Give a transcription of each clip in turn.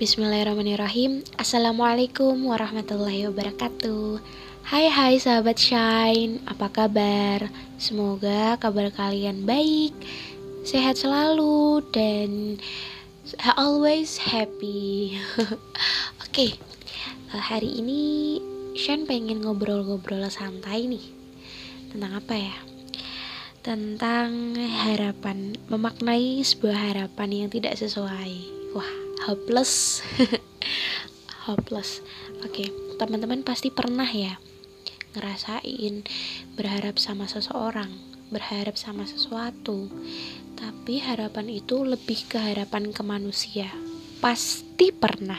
Bismillahirrahmanirrahim Assalamualaikum warahmatullahi wabarakatuh Hai hai sahabat Shine Apa kabar? Semoga kabar kalian baik Sehat selalu Dan always happy Oke okay. Eh, hari ini Shine pengen ngobrol-ngobrol santai nih Tentang apa ya? Tentang harapan Memaknai sebuah harapan yang tidak sesuai wah hopeless hopeless oke okay. teman-teman pasti pernah ya ngerasain berharap sama seseorang berharap sama sesuatu. Tapi harapan itu lebih ke harapan ke manusia. Pasti pernah.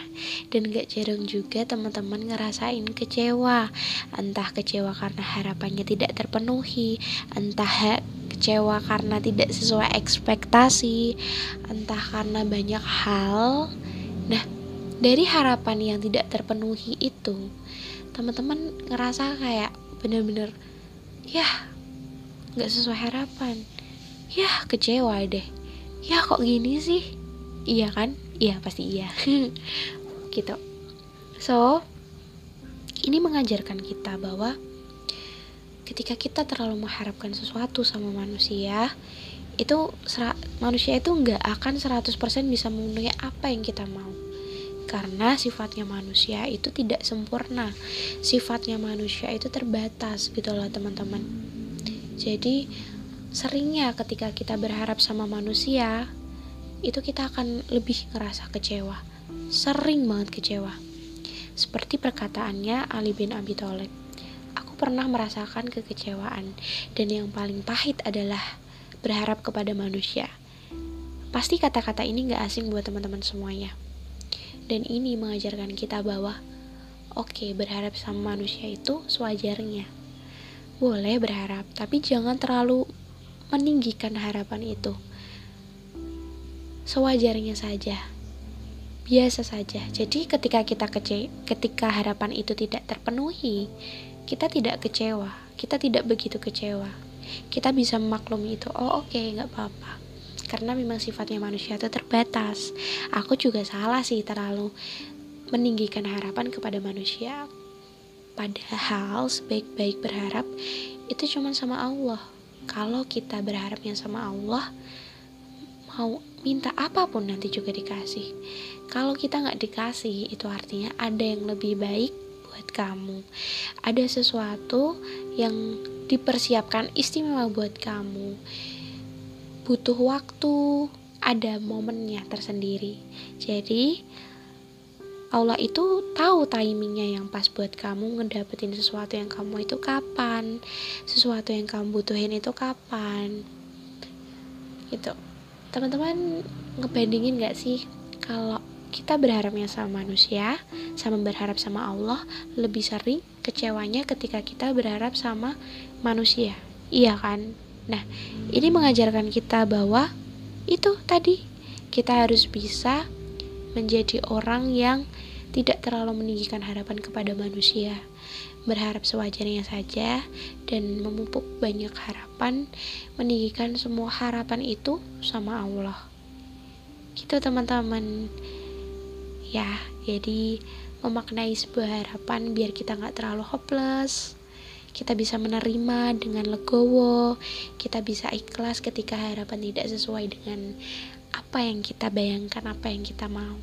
Dan gak jarang juga teman-teman ngerasain kecewa. Entah kecewa karena harapannya tidak terpenuhi entah kecewa karena tidak sesuai ekspektasi, entah karena banyak hal. Nah, dari harapan yang tidak terpenuhi itu, teman-teman ngerasa kayak bener-bener, ya, nggak sesuai harapan. Ya, kecewa deh. Ya, kok gini sih? Iya kan? Iya, pasti iya. gitu. So, ini mengajarkan kita bahwa ketika kita terlalu mengharapkan sesuatu sama manusia itu manusia itu nggak akan 100% bisa memenuhi apa yang kita mau. Karena sifatnya manusia itu tidak sempurna. Sifatnya manusia itu terbatas gitu loh teman-teman. Jadi seringnya ketika kita berharap sama manusia itu kita akan lebih ngerasa kecewa. Sering banget kecewa. Seperti perkataannya Ali bin Abi Thalib pernah merasakan kekecewaan, dan yang paling pahit adalah berharap kepada manusia. Pasti kata-kata ini gak asing buat teman-teman semuanya. Dan ini mengajarkan kita bahwa, oke, okay, berharap sama manusia itu sewajarnya. Boleh berharap, tapi jangan terlalu meninggikan harapan itu. Sewajarnya saja biasa saja. Jadi ketika kita kece ketika harapan itu tidak terpenuhi, kita tidak kecewa, kita tidak begitu kecewa. Kita bisa memaklumi itu. Oh, oke, okay, nggak apa-apa. Karena memang sifatnya manusia itu terbatas. Aku juga salah sih terlalu meninggikan harapan kepada manusia. Padahal sebaik-baik berharap itu cuma sama Allah. Kalau kita berharapnya sama Allah, mau minta apa pun nanti juga dikasih. Kalau kita nggak dikasih, itu artinya ada yang lebih baik buat kamu. Ada sesuatu yang dipersiapkan istimewa buat kamu. Butuh waktu, ada momennya tersendiri. Jadi, Allah itu tahu timingnya yang pas buat kamu ngedapetin sesuatu yang kamu itu kapan, sesuatu yang kamu butuhin itu kapan. Gitu. Teman-teman ngebandingin gak sih kalau kita berharapnya sama manusia, sama berharap sama Allah, lebih sering kecewanya ketika kita berharap sama manusia. Iya kan? Nah, ini mengajarkan kita bahwa itu tadi kita harus bisa menjadi orang yang tidak terlalu meninggikan harapan kepada manusia, berharap sewajarnya saja dan memupuk banyak harapan, meninggikan semua harapan itu sama Allah. Gitu teman-teman ya jadi memaknai sebuah harapan biar kita nggak terlalu hopeless. Kita bisa menerima dengan legowo. Kita bisa ikhlas ketika harapan tidak sesuai dengan apa yang kita bayangkan apa yang kita mau.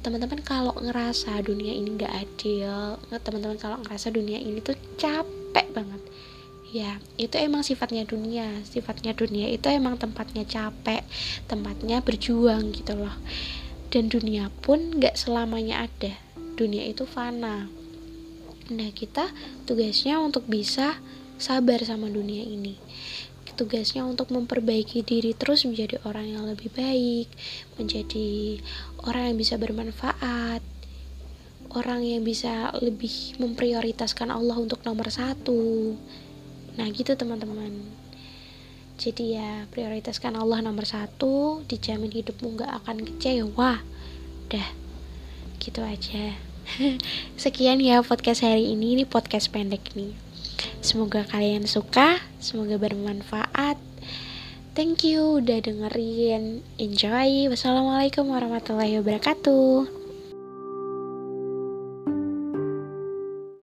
Teman-teman kalau ngerasa dunia ini nggak adil teman-teman kalau ngerasa dunia ini tuh capek banget. Ya itu emang sifatnya dunia. Sifatnya dunia itu emang tempatnya capek tempatnya berjuang gitu loh dan dunia pun gak selamanya ada. Dunia itu fana. Nah kita tugasnya untuk bisa sabar sama dunia ini. Tugasnya untuk memperbaiki diri terus menjadi orang yang lebih baik menjadi orang yang bisa bermanfaat orang yang bisa lebih memprioritaskan Allah untuk nomor satu. Nah gitu teman-teman jadi ya prioritaskan Allah nomor satu dijamin hidupmu gak akan kecewa dah gitu aja sekian ya podcast hari ini ini podcast pendek nih semoga kalian suka semoga bermanfaat Thank you udah dengerin. Enjoy. Wassalamualaikum warahmatullahi wabarakatuh.